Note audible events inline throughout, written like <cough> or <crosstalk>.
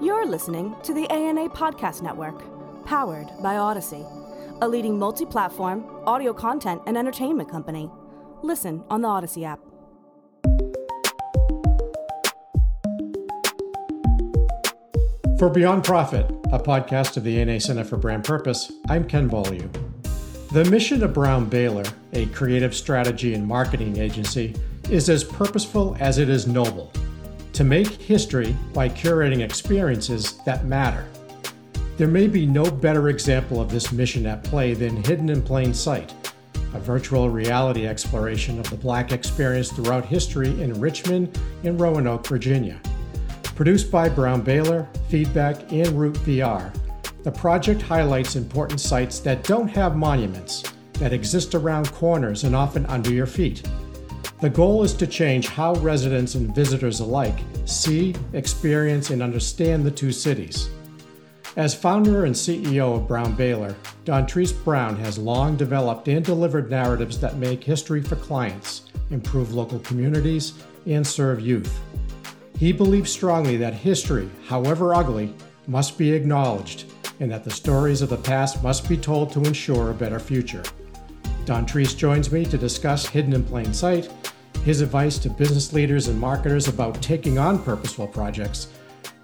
You're listening to the ANA Podcast Network, powered by Odyssey, a leading multi platform audio content and entertainment company. Listen on the Odyssey app. For Beyond Profit, a podcast of the ANA Center for Brand Purpose, I'm Ken Beaulieu. The mission of Brown Baylor, a creative strategy and marketing agency, is as purposeful as it is noble to make history by curating experiences that matter. There may be no better example of this mission at play than Hidden in Plain Sight, a virtual reality exploration of the Black experience throughout history in Richmond and Roanoke, Virginia. Produced by Brown Baylor, Feedback, and Root VR, the project highlights important sites that don't have monuments, that exist around corners and often under your feet. The goal is to change how residents and visitors alike see, experience, and understand the two cities. As founder and CEO of Brown Baylor, Dontrese Brown has long developed and delivered narratives that make history for clients, improve local communities, and serve youth. He believes strongly that history, however ugly, must be acknowledged and that the stories of the past must be told to ensure a better future. Dontrese joins me to discuss Hidden in Plain Sight, his advice to business leaders and marketers about taking on purposeful projects,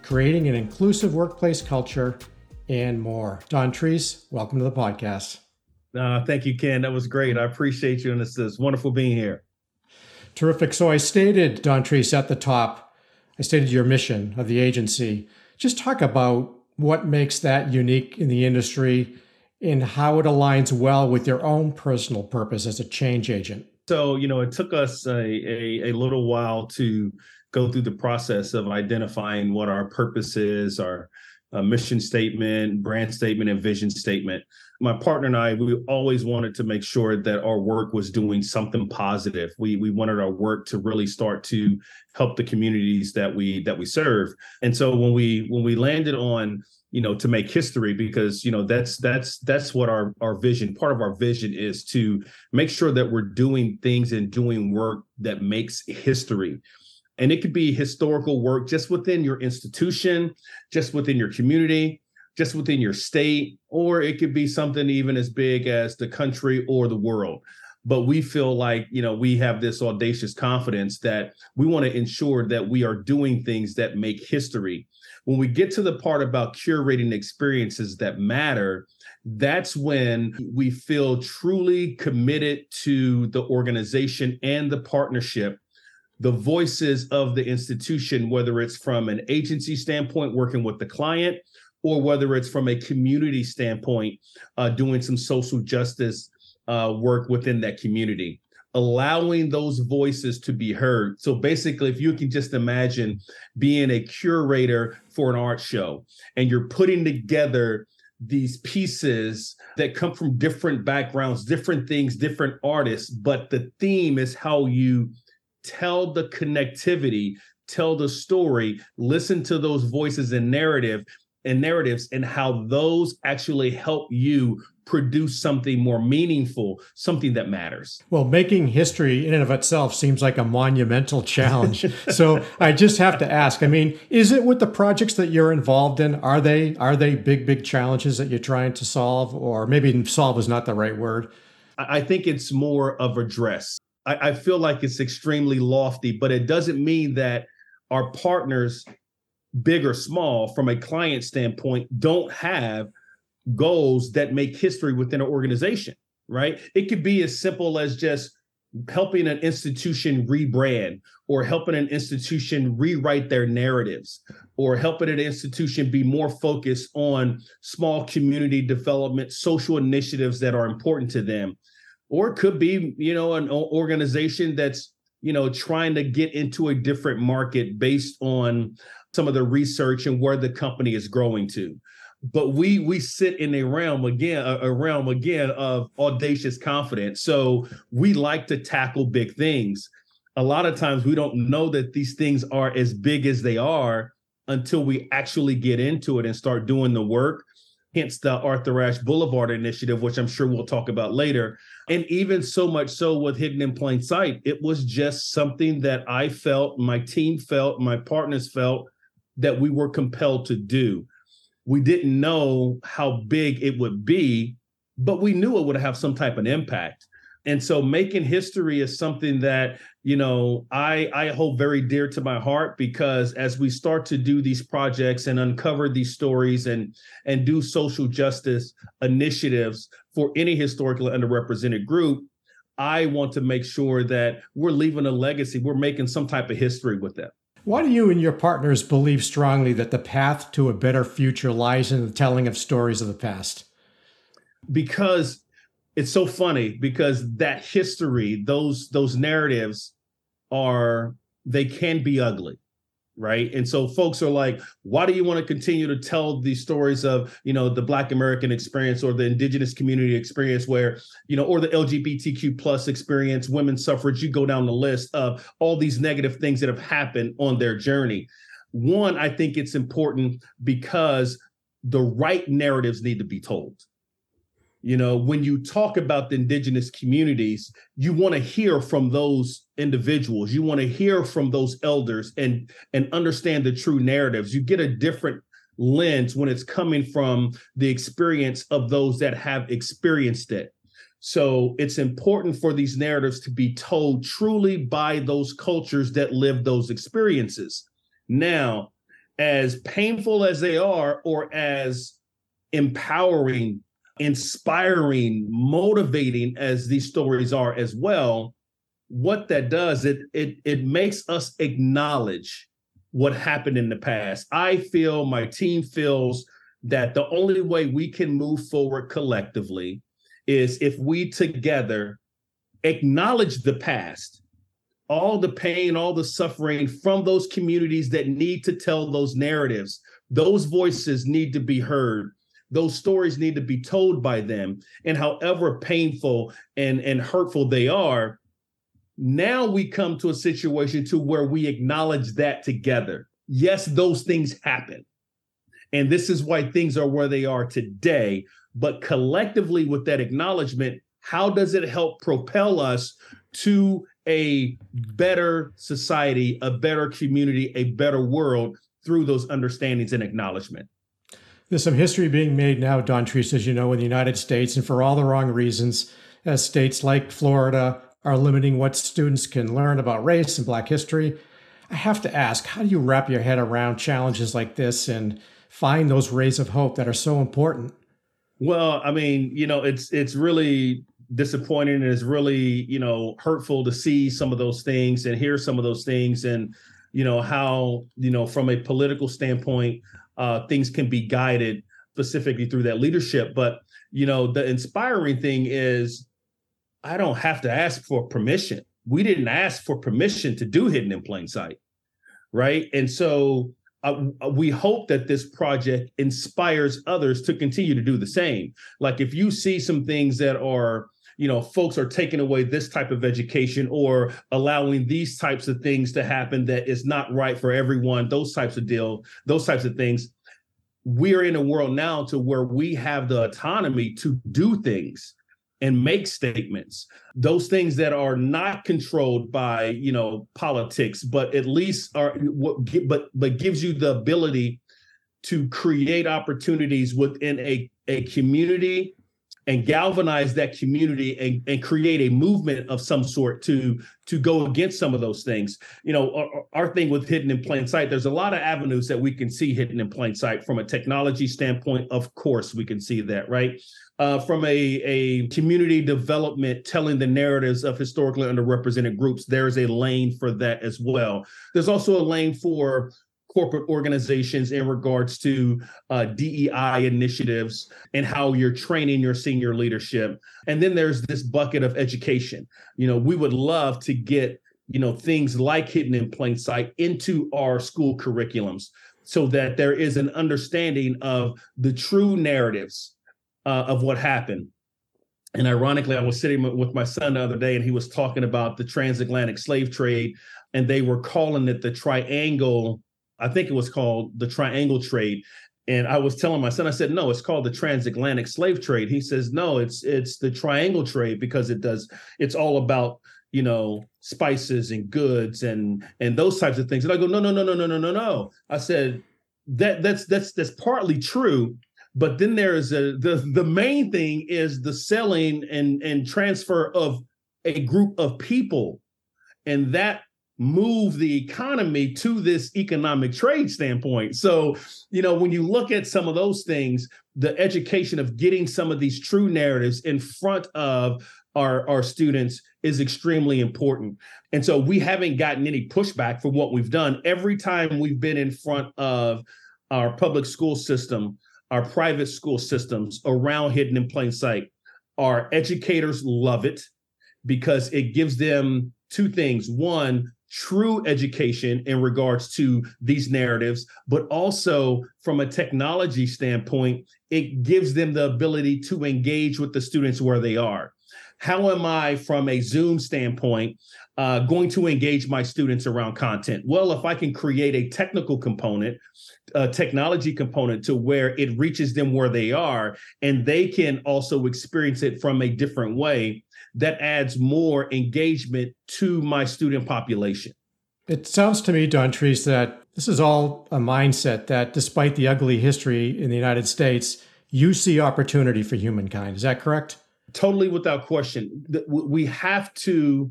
creating an inclusive workplace culture, and more. Dontrese, welcome to the podcast. Uh, thank you, Ken. That was great. I appreciate you, and it's, it's wonderful being here. Terrific. So I stated, Dontrese, at the top I stated your mission of the agency. Just talk about what makes that unique in the industry and how it aligns well with your own personal purpose as a change agent. So, you know, it took us a, a, a little while to go through the process of identifying what our purpose is, our uh, mission statement, brand statement, and vision statement my partner and I, we always wanted to make sure that our work was doing something positive. We we wanted our work to really start to help the communities that we that we serve. And so when we when we landed on you know to make history because you know that's that's that's what our our vision part of our vision is to make sure that we're doing things and doing work that makes history and it could be historical work just within your institution just within your community just within your state, or it could be something even as big as the country or the world. But we feel like, you know, we have this audacious confidence that we want to ensure that we are doing things that make history. When we get to the part about curating experiences that matter, that's when we feel truly committed to the organization and the partnership the voices of the institution, whether it's from an agency standpoint, working with the client, or whether it's from a community standpoint, uh, doing some social justice uh, work within that community, allowing those voices to be heard. So basically, if you can just imagine being a curator for an art show and you're putting together these pieces that come from different backgrounds, different things, different artists, but the theme is how you tell the connectivity, tell the story, listen to those voices and narrative and narratives and how those actually help you produce something more meaningful, something that matters. Well, making history in and of itself seems like a monumental challenge. <laughs> so I just have to ask, I mean, is it with the projects that you're involved in? Are they are they big, big challenges that you're trying to solve? Or maybe solve is not the right word. I think it's more of address. I, I feel like it's extremely lofty, but it doesn't mean that our partners big or small, from a client standpoint, don't have goals that make history within an organization, right? It could be as simple as just helping an institution rebrand or helping an institution rewrite their narratives or helping an institution be more focused on small community development social initiatives that are important to them or it could be you know an organization that's you know trying to get into a different market based on some of the research and where the company is growing to but we we sit in a realm again a, realm again of audacious confidence. So we like to tackle big things. A lot of times we don't know that these things are as big as they are until we actually get into it and start doing the work hence the arthur ashe boulevard initiative which i'm sure we'll talk about later. And even so much so with hidden in plain sight it was just something that i felt my team felt my partners felt that we were compelled to do. We didn't know how big it would be, but we knew it would have some type of impact. And so making history is something that, you know, I I hold very dear to my heart because as we start to do these projects and uncover these stories and and do social justice initiatives for any historically underrepresented group, I want to make sure that we're leaving a legacy, we're making some type of history with them. Why do you and your partners believe strongly that the path to a better future lies in the telling of stories of the past? Because it's so funny because that history, those those narratives are they can be ugly right? And so folks are like why do you want to continue to tell these stories of you know the black american experience or the indigenous community experience where you know or the lgbtq plus experience women's suffrage you go down the list of all these negative things that have happened on their journey. One i think it's important because the right narratives need to be told you know when you talk about the indigenous communities you want to hear from those individuals. You want to hear from those elders and and understand the true narratives. You get a different lens when it's coming from the experience of those that have experienced it. So it's important for these narratives to be told truly by those cultures that live those experiences. Now as painful as they are or as empowering inspiring, motivating as these stories are as well, what that does, it it it makes us acknowledge what happened in the past. I feel my team feels that the only way we can move forward collectively is if we together acknowledge the past, all the pain, all the suffering from those communities that need to tell those narratives. Those voices need to be heard those stories need to be told by them and however painful and and hurtful they are now we come to a situation to where we acknowledge that together. Yes those things happen. And this is why things are where they are today. But collectively with that acknowledgement how does it help propel us to a better society a better community a better world through those understandings and acknowledgement there's some history being made now, Dontrese, as you know, in the United States, and for all the wrong reasons, as states like Florida are limiting what students can learn about race and Black history. I have to ask, how do you wrap your head around challenges like this and find those rays of hope that are so important? Well, I mean, you know, it's it's really disappointing and it's really, you know, hurtful to see some of those things and hear some of those things and you know how, you know, from a political standpoint, uh, things can be guided specifically through that leadership. But you know, the inspiring thing is I don't have to ask for permission. We didn't ask for permission to do Hidden in Plain Sight, right? And so uh, we hope that this project inspires others to continue to do the same. Like if you see some things that are you know folks are taking away this type of education or allowing these types of things to happen that is not right for everyone those types of deal those types of things. We're in a world now to where we have the autonomy to do things and make statements. Those things that are not controlled by you know politics but at least are what but but gives you the ability to create opportunities within a a community and galvanize that community and, and create a movement of some sort to to go against some of those things. You know our, our, thing with hidden in plain sight there's a lot of avenues that we can see hidden in plain sight from a technology standpoint. Of course we can see that right? Uh, from a, a community development telling the narratives of historically underrepresented groups there's a lane for that as well. There's also a lane for corporate organizations in regards to uh, DEI initiatives and how you're training your senior leadership. And then there's this bucket of education. You know, we would love to get, you know, things like hidden in plain sight into our school curriculums so that there is an understanding of the true narratives uh, of what happened. And ironically, I was sitting with my son the other day and he was talking about the transatlantic slave trade, and they were calling it the triangle I think it was called the triangle trade. And I was telling my son, I said, no, it's called the transatlantic slave trade. He says, no, it's it's the triangle trade because it does, it's all about, you know, spices and goods and and those types of things. And I go, no, no, no, no, no, no, no, no. I said that that's that's that's partly true, but then there is a the the main thing is the selling and and transfer of a group of people, and that move the economy to this economic trade standpoint. So, you know, when you look at some of those things, the education of getting some of these true narratives in front of our, our students is extremely important. And so we haven't gotten any pushback for what we've done. Every time we've been in front of our public school system, our private school systems around Hidden in Plain Sight, our educators love it because it gives them two things. One, true education in regards to these narratives, but also from a technology standpoint, it gives them the ability to engage with the students where they are. How am I, from a Zoom standpoint, uh, going to engage my students around content? Well, if I can create a technical component, a technology component to where it reaches them where they are, and they can also experience it from a different way, that adds more engagement to my student population. It sounds to me, Dontrese, that this is all a mindset that despite the ugly history in the United States, you see opportunity for humankind. Is that correct? Totally without question. We have to,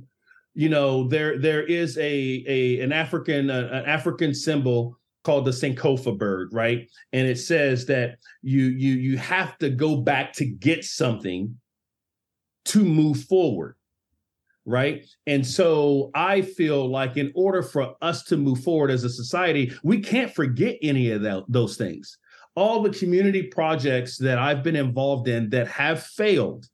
you know, there there is a a an African uh, an African symbol called the Sankofa bird, right? And it says that you you you have to go back to get something to move forward right? And so i feel like in order for us to move forward as a society we can't forget any of that, those things. All the community projects that i've been involved in that have failed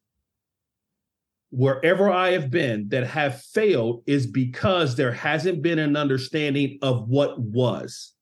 wherever i have been that have failed is because there hasn't been an understanding of what was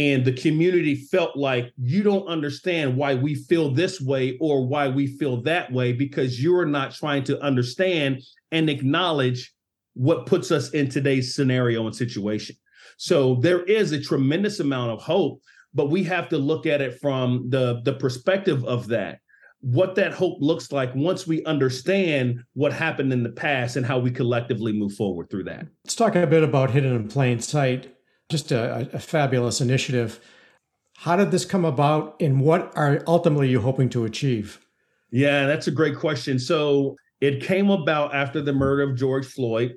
and the community felt like you don't understand why we feel this way or why we feel that way because you're not trying to understand and acknowledge what puts us in today's scenario and situation. So there is a tremendous amount of hope, but we have to look at it from the the perspective of that. What that hope looks like once we understand what happened in the past and how we collectively move forward through that. Let's talk a bit about hidden in plain sight just a, a fabulous initiative. How did this come about, and what are ultimately you hoping to achieve? Yeah, that's a great question. So it came about after the murder of George Floyd.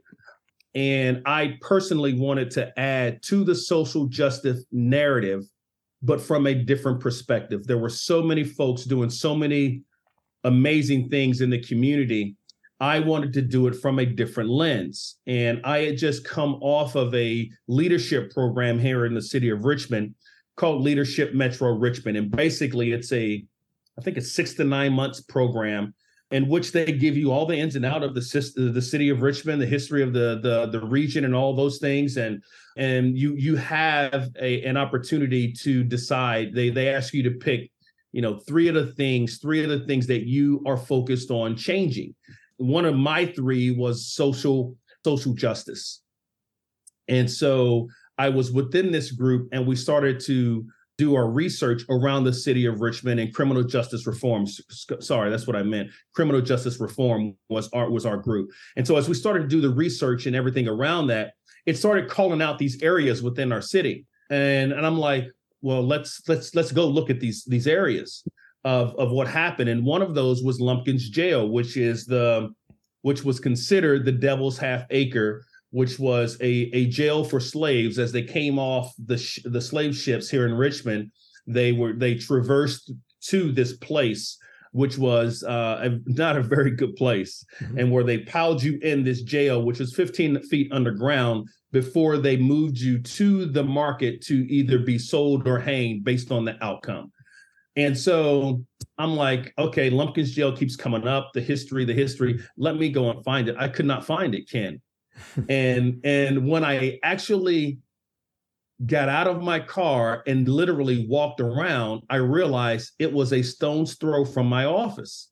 And I personally wanted to add to the social justice narrative, but from a different perspective. There were so many folks doing so many amazing things in the community I wanted to do it from a different lens. And I had just come off of a leadership program here in the city of Richmond called Leadership Metro Richmond. And basically, it's a, I think it's six to nine months program in which they give you all the ins and out of the the city of Richmond, the history of the the the region, and all those things. And and you you have a, an opportunity to decide. They they ask you to pick, you know, three of the things, three of the things that you are focused on changing one of my three was social social justice. And so I was within this group and we started to do our research around the city of Richmond and criminal justice reform. Sorry, that's what I meant. Criminal justice reform was our was our group. And so as we started to do the research and everything around that, it started calling out these areas within our city. And and I'm like, well, let's let's let's go look at these these areas of of what happened, and one of those was Lumpkins Jail, which is the which was considered the Devil's Half Acre, which was a a jail for slaves as they came off the sh- the slave ships here in Richmond. They were they traversed to this place which was uh, a, not a very good place, mm-hmm. and where they piled you in this jail, which was 15 feet underground, before they moved you to the market to either be sold or hanged based on the outcome. And so I'm like, okay, Lumpkins Jail keeps coming up, the history, the history. Let me go and find it. I could not find it, Ken. <laughs> and and when I actually got out of my car and literally walked around, I realized it was a stone's throw from my office.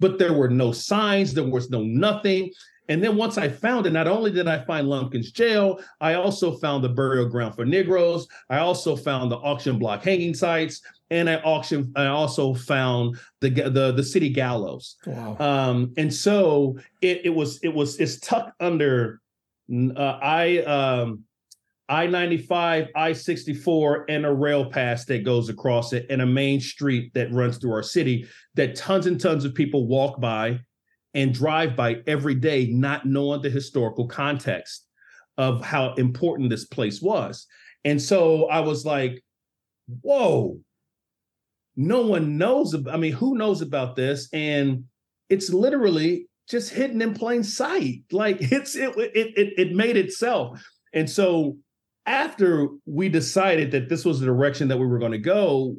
But there were no signs, there was no nothing. And then once I found it, not only did I find Lumpkins Jail, I also found the burial ground for Negroes. I also found the auction block hanging sites, and I auction. I also found the the the city gallows. Wow. Um, and so it it was it was it's tucked under uh, I um I 95, I 64, and a rail pass that goes across it, and a main street that runs through our city that tons and tons of people walk by and drive by every day, not knowing the historical context of how important this place was. And so I was like, whoa, no one knows. I mean, who knows about this? And it's literally just hidden in plain sight. Like <laughs> it's it it it, it made itself. And so after we decided that this was the direction that we were going to go,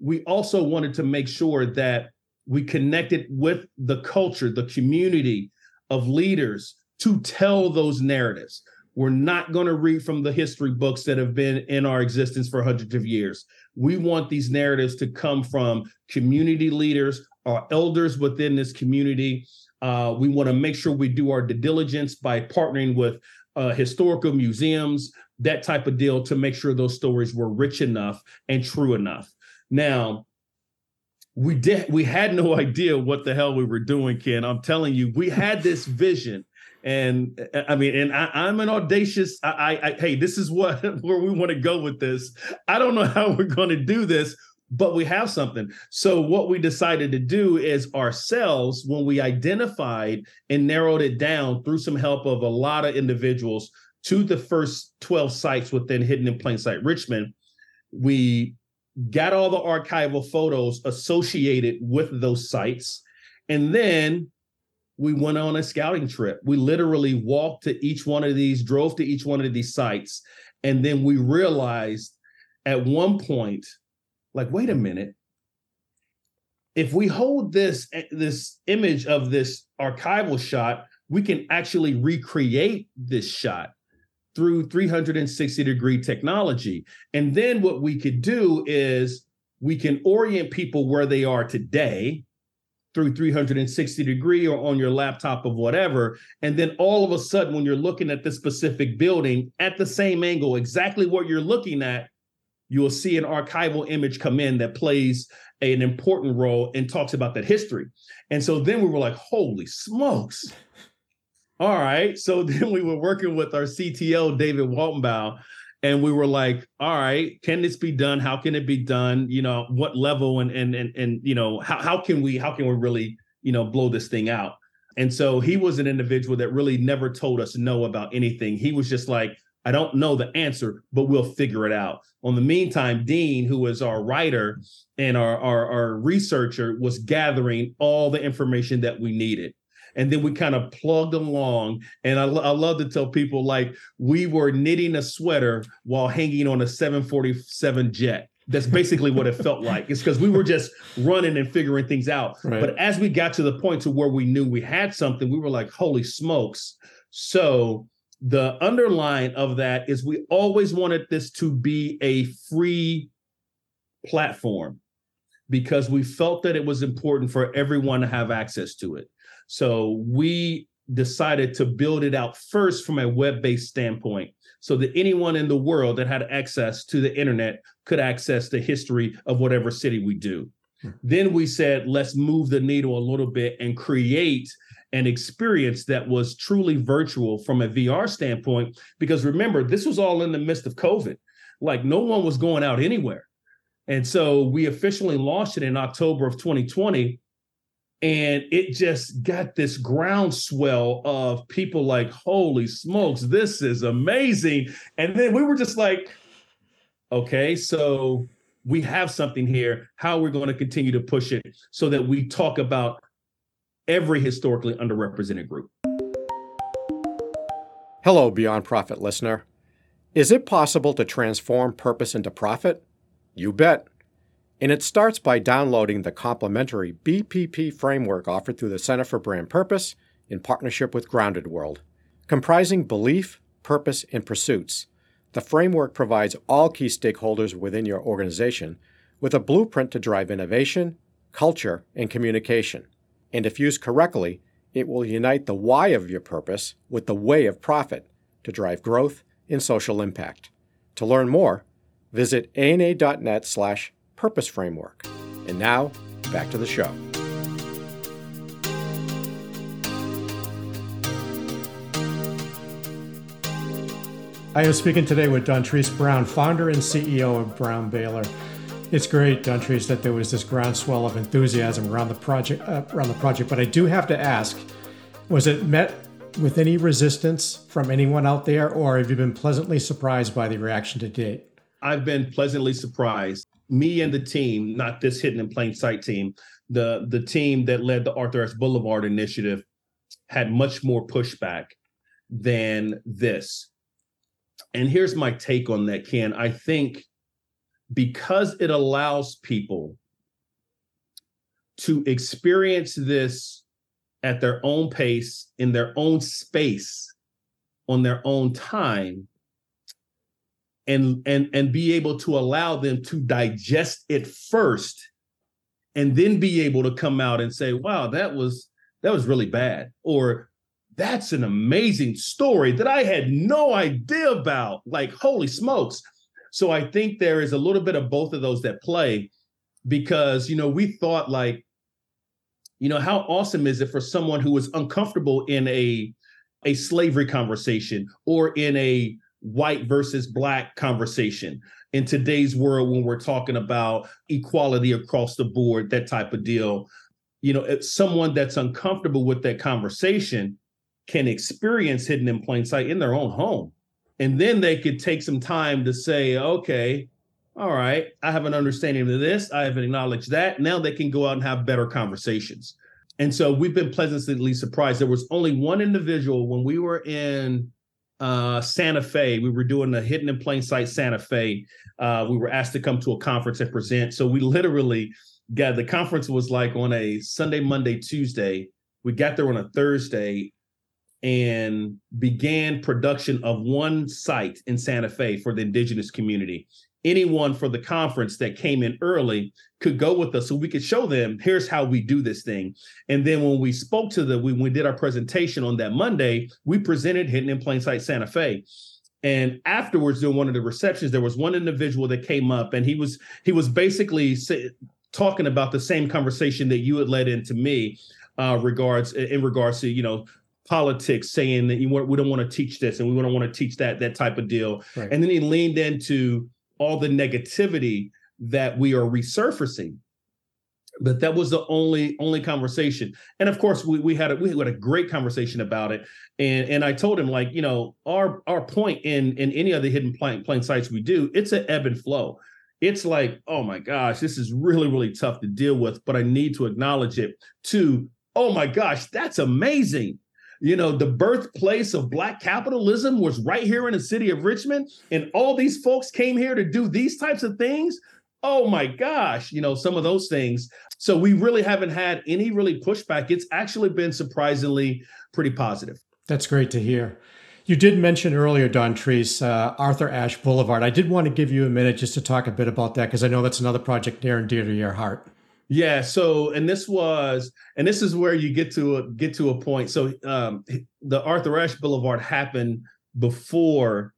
we also wanted to make sure that we connected with the culture, the community of leaders to tell those narratives. We're not going to read from the history books that have been in our existence for hundreds of years. We want these narratives to come from community leaders, our elders within this community. Uh, we want to make sure we do our due diligence by partnering with uh, historical museums, that type of deal to make sure those stories were rich enough and true enough. Now, we did we had no <laughs> idea what the hell we were doing, Ken. I'm telling you, we had this vision. And uh, I mean, and I, am an audacious. I, I, I, hey, this is what <laughs> where we want to go with this. I don't know <laughs> how we're going to do this, but we have something. So what we decided to do is ourselves, when we identified and narrowed it down through some help of a lot of individuals, to the first 12 sites within Hidden in Plain Sight Richmond, we got all the archival photos associated with those sites. And then we went on a scouting trip. We literally walked to each one of these, drove to each one of these sites. And then we realized at one point, like, wait a minute. If we hold this eh, this image of this archival shot, we can actually recreate this shot through 360 degree technology. And then what we could do is we can orient people where they are today through 360 degree or on your laptop of whatever. And then all of a sudden, when you're looking at this specific building at the same angle, exactly what you're looking at, you will see an archival image come in that plays an important role and talks about that history. And so then we were like, holy smokes all right. So <laughs> then we were working with our CTO, David Waltenbaugh, and we were like, all right, can this be done? How can it be done? You know, what level and and and and you know, how how can we how can we really, you know, blow this thing out? And so he was an individual that really never told us no about anything. He was just like, I don't know the answer, but we'll figure it out. On the meantime, Dean, who is our writer and our, our, our researcher, was gathering all the information that we needed and then we kind of plugged along. And I, I love to tell people like we were knitting a sweater while hanging on a 747 jet. That's basically what it felt like. It's because we were just running and figuring things out. Right. But as we got to the point to where we knew we had something, we were like, holy smokes. So the underline of that is we always wanted this to be a free platform because we felt that it was important for everyone to have access to it. So we decided to build it out first from a web-based standpoint so that anyone in the world that had access to the internet could access the history of whatever city we do. Hmm. Then we said, let's move the needle a little bit and create an experience that was truly virtual from a VR standpoint. Because remember, this was all in the midst of COVID. Like no one was going out anywhere. And so we officially launched it in October of 2020 and it just got this groundswell of people like holy smokes this is amazing. And then we were just like okay so we have something here. How we're going to continue to push it so that we talk about every historically underrepresented group? Hello beyond profit listener. Is it possible to transform purpose into profit? You bet and it starts by downloading the complimentary BPP framework offered through the Center for Brand Purpose in partnership with Grounded World. Comprising belief, purpose, and pursuits, the framework provides all key stakeholders within your organization with a blueprint to drive innovation, culture, and communication. And if used correctly, It will unite the why of your purpose with the way of profit to drive growth and social impact. To learn more, visit ana.net slash purpose framework. And now, back to the show. I am speaking today with Dontrese Brown, founder and CEO of Brown Baylor. It's great, Dontrese, that there was this groundswell of enthusiasm around the project. Uh, around the project, but I do have to ask: Was it met with any resistance from anyone out there, or have you been pleasantly surprised by the reaction to date? I've been pleasantly surprised. Me and the team, not this hidden in plain sight team, the the team that led the Arthur Ashe Boulevard initiative had much more pushback than this. And here's my take on that, Ken. I think because it allows people to experience this at their own pace, in their own space, on their own time, and and and be able to allow them to digest it first and then be able to come out and say wow that was that was really bad or that's an amazing story that i had no idea about like holy smokes. So I think there is a little bit of both of those that play because, you know, we thought like, you know, how awesome is it for someone who was uncomfortable in a a slavery conversation or in a white versus black conversation in today's world when we're talking about equality across the board, that type of deal. You know, someone that's uncomfortable with that conversation can experience hidden in plain sight in their own home and then they could take some time to say, okay, all right, I have an understanding of this. I have acknowledged that. Now they can go out and have better conversations. And so we've been pleasantly surprised. There was only one individual when we were in uh, Santa Fe. We were doing the Hidden in Plain Sight Santa Fe. Uh, we were asked to come to a conference and present. So we literally got the conference was like on a Sunday, Monday, Tuesday. We got there on a Thursday and began production of one site in Santa Fe for the indigenous community. Anyone for the conference that came in early could go with us so we could show them here's how we do this thing. And then when we spoke to them, when we did our presentation on that Monday, we presented Hidden in Plain Sight Santa Fe. And afterwards, during one of the receptions, there was one individual that came up and he was he was basically say, talking about the same conversation that you had led into me uh, regards in regards to you know politics saying that you want, we don't want to teach this and we don't want to teach that that type of deal right. and then he leaned into all the negativity that we are resurfacing. But that was the only only conversation. And of course we, we had a we had a great conversation about it. And and i told him like you know our our point in in any of the hidden plain, plain sites we do it's an ebb and flow. It's like oh my gosh this is really really tough to deal with but i need to acknowledge it to oh my gosh that's amazing you know, the birthplace of Black capitalism was right here in the city of Richmond, and all these folks came here to do these types of things. Oh my gosh, you know, some of those things. So we really haven't had any really pushback. It's actually been surprisingly pretty positive. That's great to hear. You did mention earlier, Dontrese, uh, Arthur Ashe Boulevard. I did want to give you a minute just to talk a bit about that because I know that's another project near and dear to your heart. Yeah. So, and this was, and this is where you get to a, get to a point. So, um, the Arthur Ashe Boulevard happened before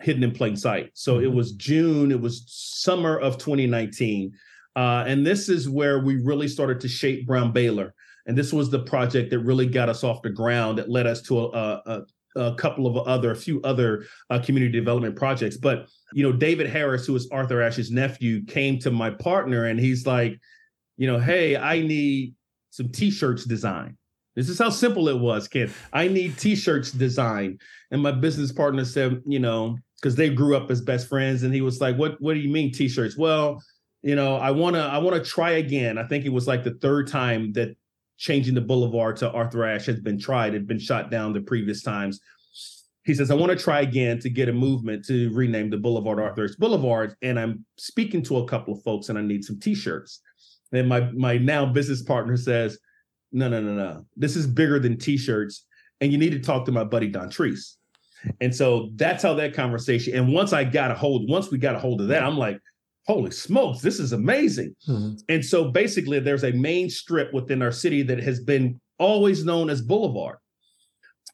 Hidden in Plain Sight. So mm-hmm. it was June. It was summer of 2019, uh, and this is where we really started to shape Brown Baylor. And this was the project that really got us off the ground. That led us to a, a, a couple of other, a few other uh, community development projects. But you know, David Harris, who is Arthur Ashe's nephew, came to my partner and he's like, you know, hey, I need some t-shirts design. This is how simple it was, kid. I need t-shirts design. And my business partner said, you know, because they grew up as best friends, and he was like, What what do you mean t-shirts? Well, you know, I wanna I wanna try again. I think it was like the third time that changing the boulevard to Arthur Ashe has been tried, had been shot down the previous times. He says, I want to try again to get a movement to rename the boulevard Arthur Ashe Boulevard. And I'm speaking to a couple of folks and I need some t-shirts. And my my now business partner says, "No, no, no, no. This is bigger than t-shirts, and you need to talk to my buddy Dontrese." And so that's how that conversation. And once I got a hold, once we got a hold of that, I'm like, "Holy smokes, this is amazing!" Mm-hmm. And so basically, there's a main strip within our city that has been always known as Boulevard.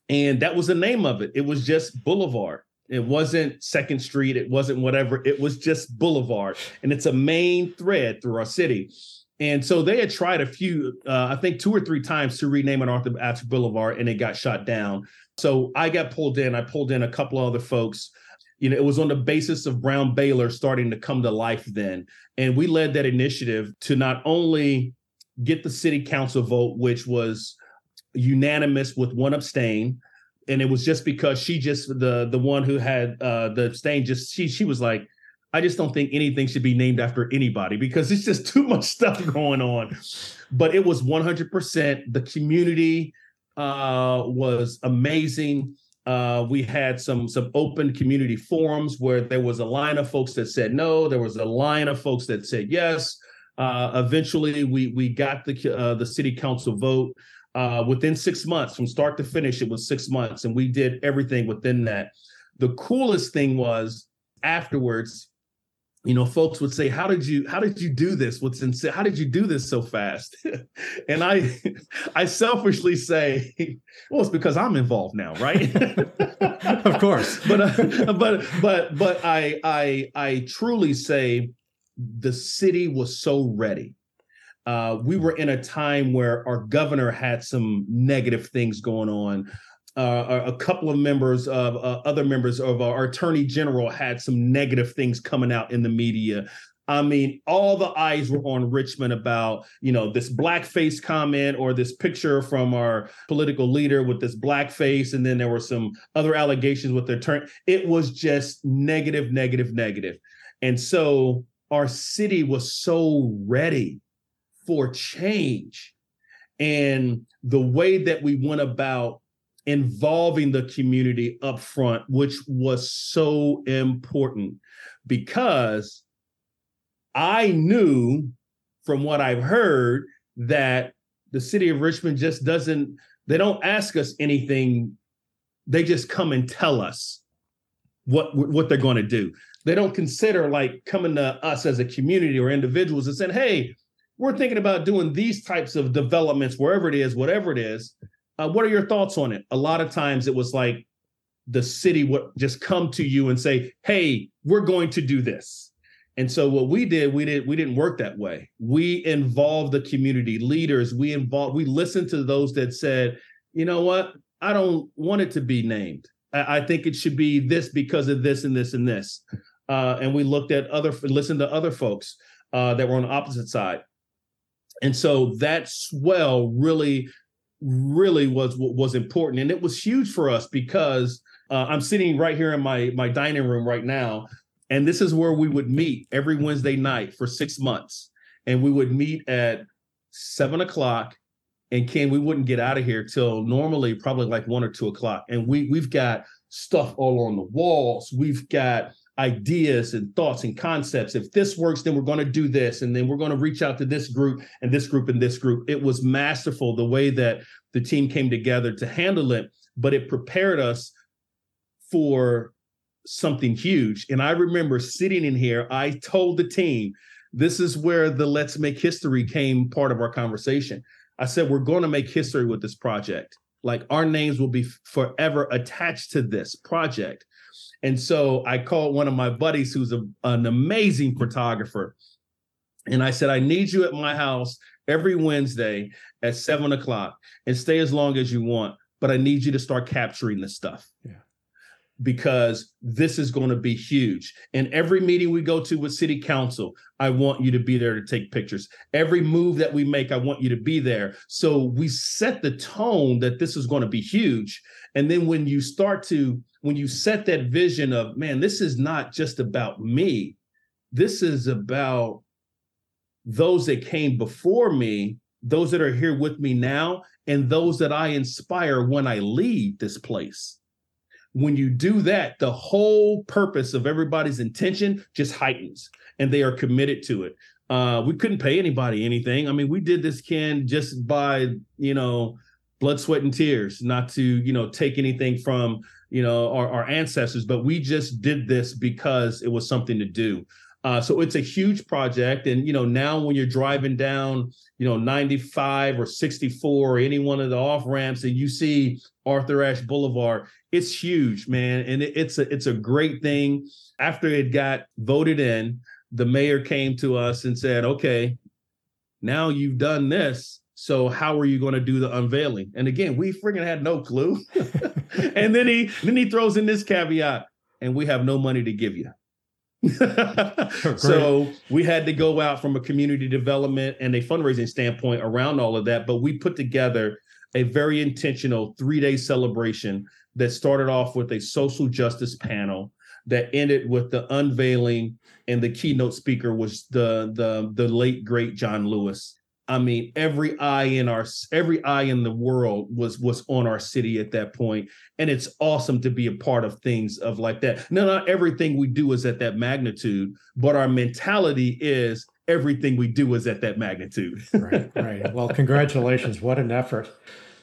And that was the name of it. It was just Boulevard. It wasn't Second Street. It wasn't whatever. It was just Boulevard. And it's a main thread through our city. And so they had tried a few, uh, I think two or three times to rename it Arthur Ashe Boulevard and it got shot down. So I got pulled in. I pulled in a couple other folks. You know, it was on the basis of Brown Baylor starting to come to life then. And we led that initiative to not only get the city council vote, which was unanimous with one abstain, and it was just because she just the the one who had uh the abstain just she she was like I just don't think anything should be named after anybody because it's just <laughs> too much stuff going on. But it was 100%. The community uh, was amazing. Uh, we had some some open community forums where there was a line of folks that said no. There was a line of folks that said yes. Uh, eventually, we we got the uh, the city council vote uh, within six months from start to finish. It was six months, and we did everything within that. The coolest thing was afterwards you know folks would say how did you how did you do this? What's in how did you do this so fast? <laughs> And i <laughs> i selfishly say <laughs> well it's because i'm involved now right? Of course. But uh, but but but i i i truly say the city was so ready. Uh, we were in a time where our governor had some negative things going on uh, a couple of members of uh, other members of our attorney general had some negative things coming out in the media. I mean, all the eyes were on Richmond about, you know, this blackface comment or this picture from our political leader with this blackface. And then there were some other allegations with their turn. It was just negative, negative, negative. And so our city was so ready for change. And the way that we went about involving the community up front, which was so important because I knew from what I've heard that the city of Richmond just doesn't, they don't ask us anything. They just come and tell us what, what they're going to do. They don't consider like coming to us as a community or individuals and saying, hey, we're thinking about doing these types of developments wherever it is, whatever it is. Uh, what are your thoughts on it? A lot of times it was like the city would just come to you and say, "Hey, we're going to do this." And so what we did, we didn't. we didn't work that way. We involved the community leaders. We involved we listened to those that said, "You know what? I don't want it to be named. I, I think it should be this because of this and this and this." Uh, and we looked at other listened to other folks uh, that were on the opposite side. And so that swell really really was was important. And it was huge for us because uh, i'm sitting right here in my my dining room right now and this is where we would meet every wednesday night for six months. And we would meet at seven o'clock and ken we wouldn't get out of here till normally probably like one or two o'clock. And we we've got stuff all on the walls. We've got ideas and thoughts and concepts. If this works, then we're going to do this. And then we're going to reach out to this group and this group and this group. It was masterful the way that the team came together to handle it, but it prepared us for something huge. And I remember sitting in here, I told the team, this is where the let's make history came part of our conversation. I said, we're going to make history with this project. Like our names will be forever attached to this project. And so I called one of my buddies who's a, an amazing photographer. And I said, I need you at my house every Wednesday at seven o'clock and stay as long as you want. But I need you to start capturing this stuff. Yeah. Because this is going to be huge. And every meeting we go to with city council, I want you to be there to take pictures. Every move that we make, I want you to be there. So we set the tone that this is going to be huge. And then when you start to when you set that vision of, man, this is not just about me, this is about those that came before me, those that are here with me now, and those that I inspire when I leave this place. When you do that, the whole purpose of everybody's intention just heightens and they are committed to it. Uh, we couldn't pay anybody anything. I mean, we did this, Ken, just by, you know, blood, sweat, and tears, not to, you know, take anything from you know, our, our ancestors, but we just did this because it was something to do. Uh, so it's a huge project. And, you know, now when you're driving down, you know, 95 or 64 or any one of the off ramps and you see Arthur Ashe Boulevard, it's huge, man. And it, it's a, it's a great thing. After it got voted in, the mayor came to us and said, okay, now you've done this. So how are you going to do the unveiling? And again, we freaking had no clue. <laughs> <laughs> and then he then he throws in this caveat, and we have no money to give you. <laughs> so we had to go out from a community development and a fundraising standpoint around all of that. But we put together a very intentional three day celebration that started off with a social justice panel that ended with the unveiling and the keynote speaker was the the the late great John Lewis. I mean, every eye in our every eye in the world was was on our city at that point, and it's awesome to be a part of things of like that. Now, not everything we do is at that magnitude, but our mentality is everything we do is at that magnitude. <laughs> right, right. Well, congratulations! What an effort.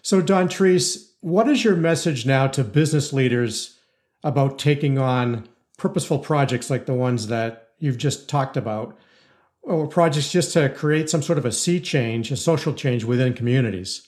So, Dontrese, what is your message now to business leaders about taking on purposeful projects like the ones that you've just talked about? Or projects just to create some sort of a sea change, a social change within communities.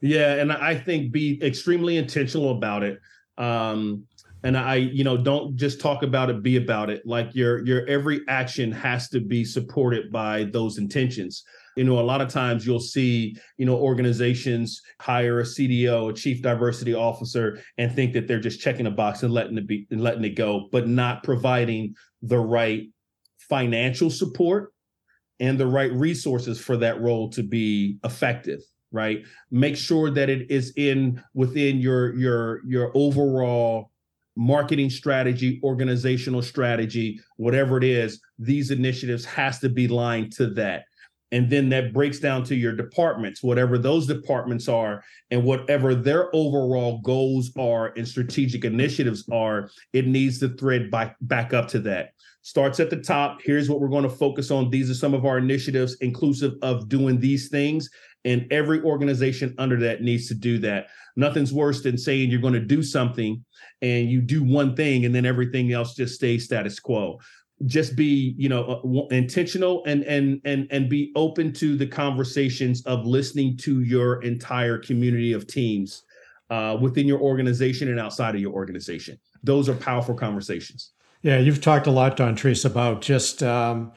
Yeah, and I think be extremely intentional about it. Um, and I, you know, don't just talk about it, be about it. Like your your every action has to be supported by those intentions. You know, a lot of times you'll see, you know, organizations hire a CDO, a chief diversity officer, and think that they're just checking a box and letting it be and letting it go, but not providing the right financial support and the right resources for that role to be effective right? Make sure that it is in within your your your overall marketing strategy organizational strategy whatever it is these initiatives has to be lined to that. And then that breaks down to your departments whatever those departments are and whatever their overall goals are and strategic initiatives are it needs to thread back back up to that starts at the top. Here's what we're going to focus on. These are some of our initiatives, inclusive of doing these things. And every organization under that needs to do that. Nothing's worse than saying you're going to do something and you do one thing and then everything else just stays status quo. Just be, you know, uh, intentional and and and and be open to the conversations of listening to your entire community of teams uh, within your organization and outside of your organization. Those are powerful conversations. Yeah, you've talked a lot, Dontrese, about just um,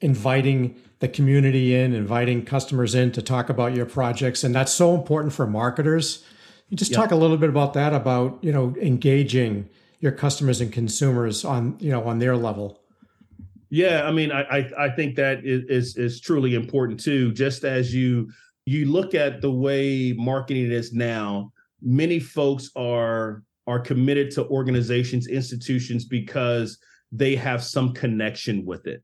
inviting the community in, inviting customers in to talk about your projects, and that's so important for marketers. You just yep. talk a little bit about that, about you know engaging your customers and consumers on you know on their level. Yeah, I mean, I I, I think that is, is is truly important too. Just as you you look at the way marketing is now, many folks are are committed to organizations, institutions because they have some connection with it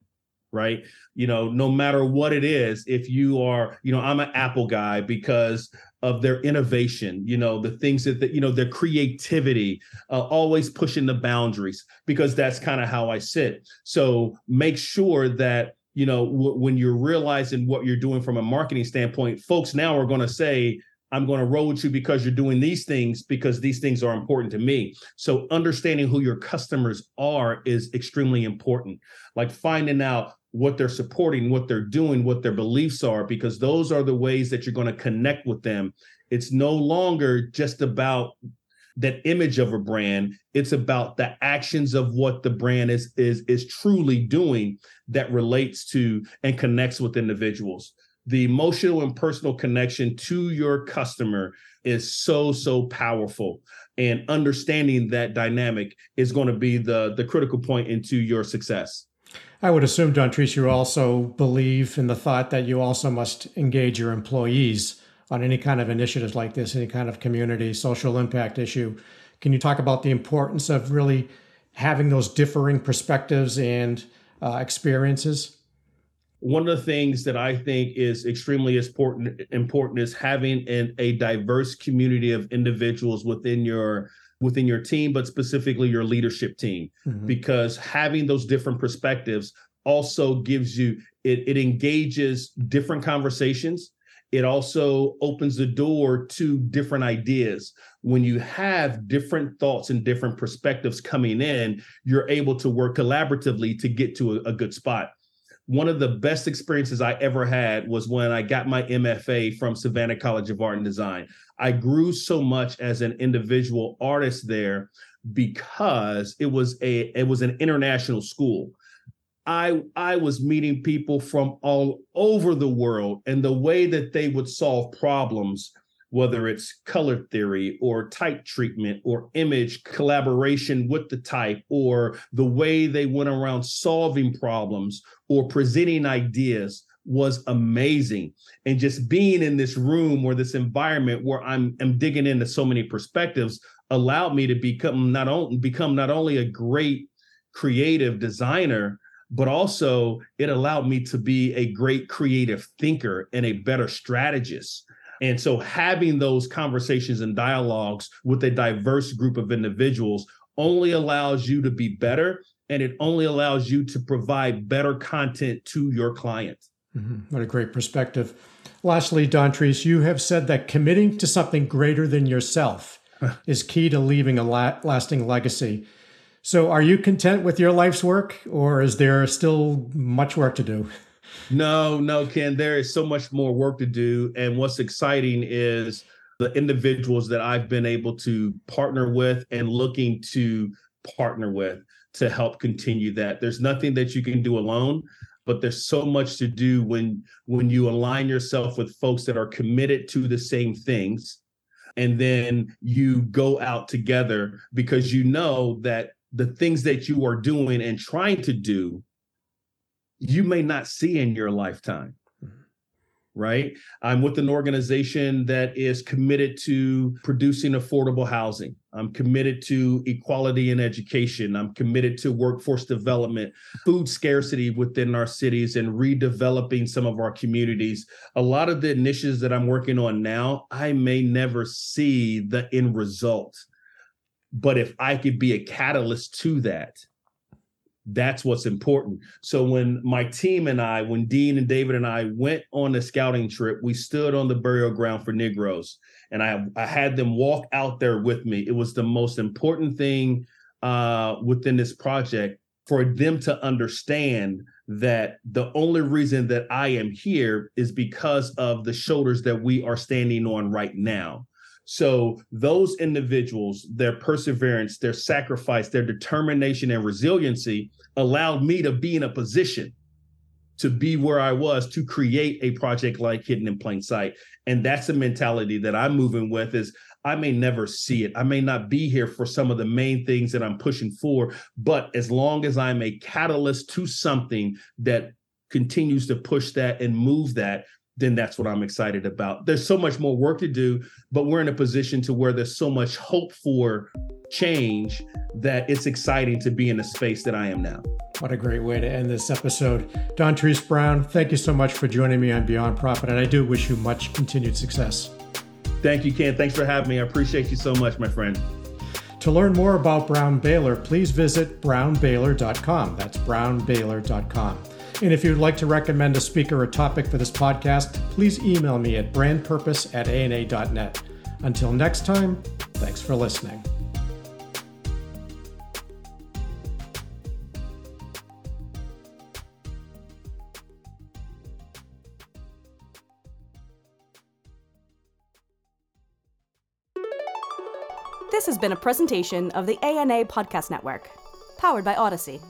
right? You know no matter what it is if you are you know i'm an apple guy because of their innovation you know the things that, that you know their creativity uh, always pushing the boundaries because that's kind of how i sit. So make sure that you know w- when you're realizing what you're doing from a marketing standpoint folks now are going to say I'm going to roll with you because you're doing these things because these things are important to me. So understanding who your customers are is extremely important. Like finding out what they're supporting, what they're doing, what their beliefs are, because those are the ways that you're going to connect with them. It's no longer just about that image of a brand it's about the actions of what the brand is is is truly doing that relates to and connects with individuals the emotional and personal connection to your customer is so so powerful. And understanding that dynamic is going to be the the critical point into your success. I would assume Dontrese you also believe in the thought that you also must engage your employees on any kind of initiatives like this any kind of community social impact issue. Can you talk about the importance of really having those differing perspectives and uh, experiences one of the things that I think is extremely important important is having an, a diverse community of individuals within your within your team, but specifically your leadership team, mm-hmm. because having those different perspectives also gives you it, it engages different conversations it also opens the door to different ideas. When you have different thoughts and different perspectives coming in, you're able to work collaboratively to get to a, a good spot. One of the best experiences I ever had was when I got my MFA from Savannah College of Art and Design. I grew so much as an individual artist there because it was a it was an international school. I I was meeting people from all over the world and the way that they would solve problems whether it's color theory or type treatment or image collaboration with the type or the way they went around solving problems or presenting ideas was amazing. And just being in this room or this environment where I'm, I'm digging into so many perspectives allowed me to become not only become not only a great creative designer but also it allowed me to be a great creative thinker and a better strategist and so having those conversations and dialogues with a diverse group of individuals only allows you to be better and it only allows you to provide better content to your client. Mm-hmm. What a great perspective. Lastly, Dontrese, you have said that committing to something greater than yourself <laughs> is key to leaving a la- lasting legacy. So, are you content with your life's work, or is there still much work to do? No, no, Ken, there is so much more work to do. And what's exciting is the individuals that I've been able to partner with and looking to partner with to help continue that. There's nothing that you can do alone, but there's so much to do when when you align yourself with folks that are committed to the same things and then you go out together because you know that the things that you are doing and trying to do you may not see in your lifetime mm-hmm. right? I'm with an organization that is committed to producing affordable housing. I'm committed to equality in education. I'm committed to workforce development, food scarcity within our cities, and redeveloping some of our communities. A lot of the initiatives that I'm working on now, I may never see the end result. But if I could be a catalyst to that, that's what's important. So when my team and I, when Dean and David and I went on the scouting trip, we stood on the burial ground for Negroes, and I I had them walk out there with me. It was the most important thing uh, within this project for them to understand that the only reason that I am here is because of the shoulders that we are standing on right now. So those individuals, their perseverance, their sacrifice, their determination and resiliency allowed me to be in a position to be where I was to create a project like Hidden in Plain Site. And that's the mentality that I'm moving with is I may never see it. I may not be here for some of the main things that I'm pushing for, but as long as I'm a catalyst to something that continues to push that and move that, then that's what I'm excited about. There's so much more work to do, but we're in a position to where there's so much hope for change that it's exciting to be in the space that I am now. What a great way to end this episode. Dontrese Brown, thank you so much for joining me on Beyond Profit, and I do wish you much continued success. Thank you, Ken. Thanks for having me. I appreciate you so much, my friend. To learn more about BrownBaylor, please visit brownbaylor.com. That's brownbaylor.com. And if you'd like to recommend a speaker or topic for this podcast, please email me at brandpurpose at ana.net. Until next time, thanks for listening. This has been a presentation of the ANA Podcast Network, powered by Odyssey.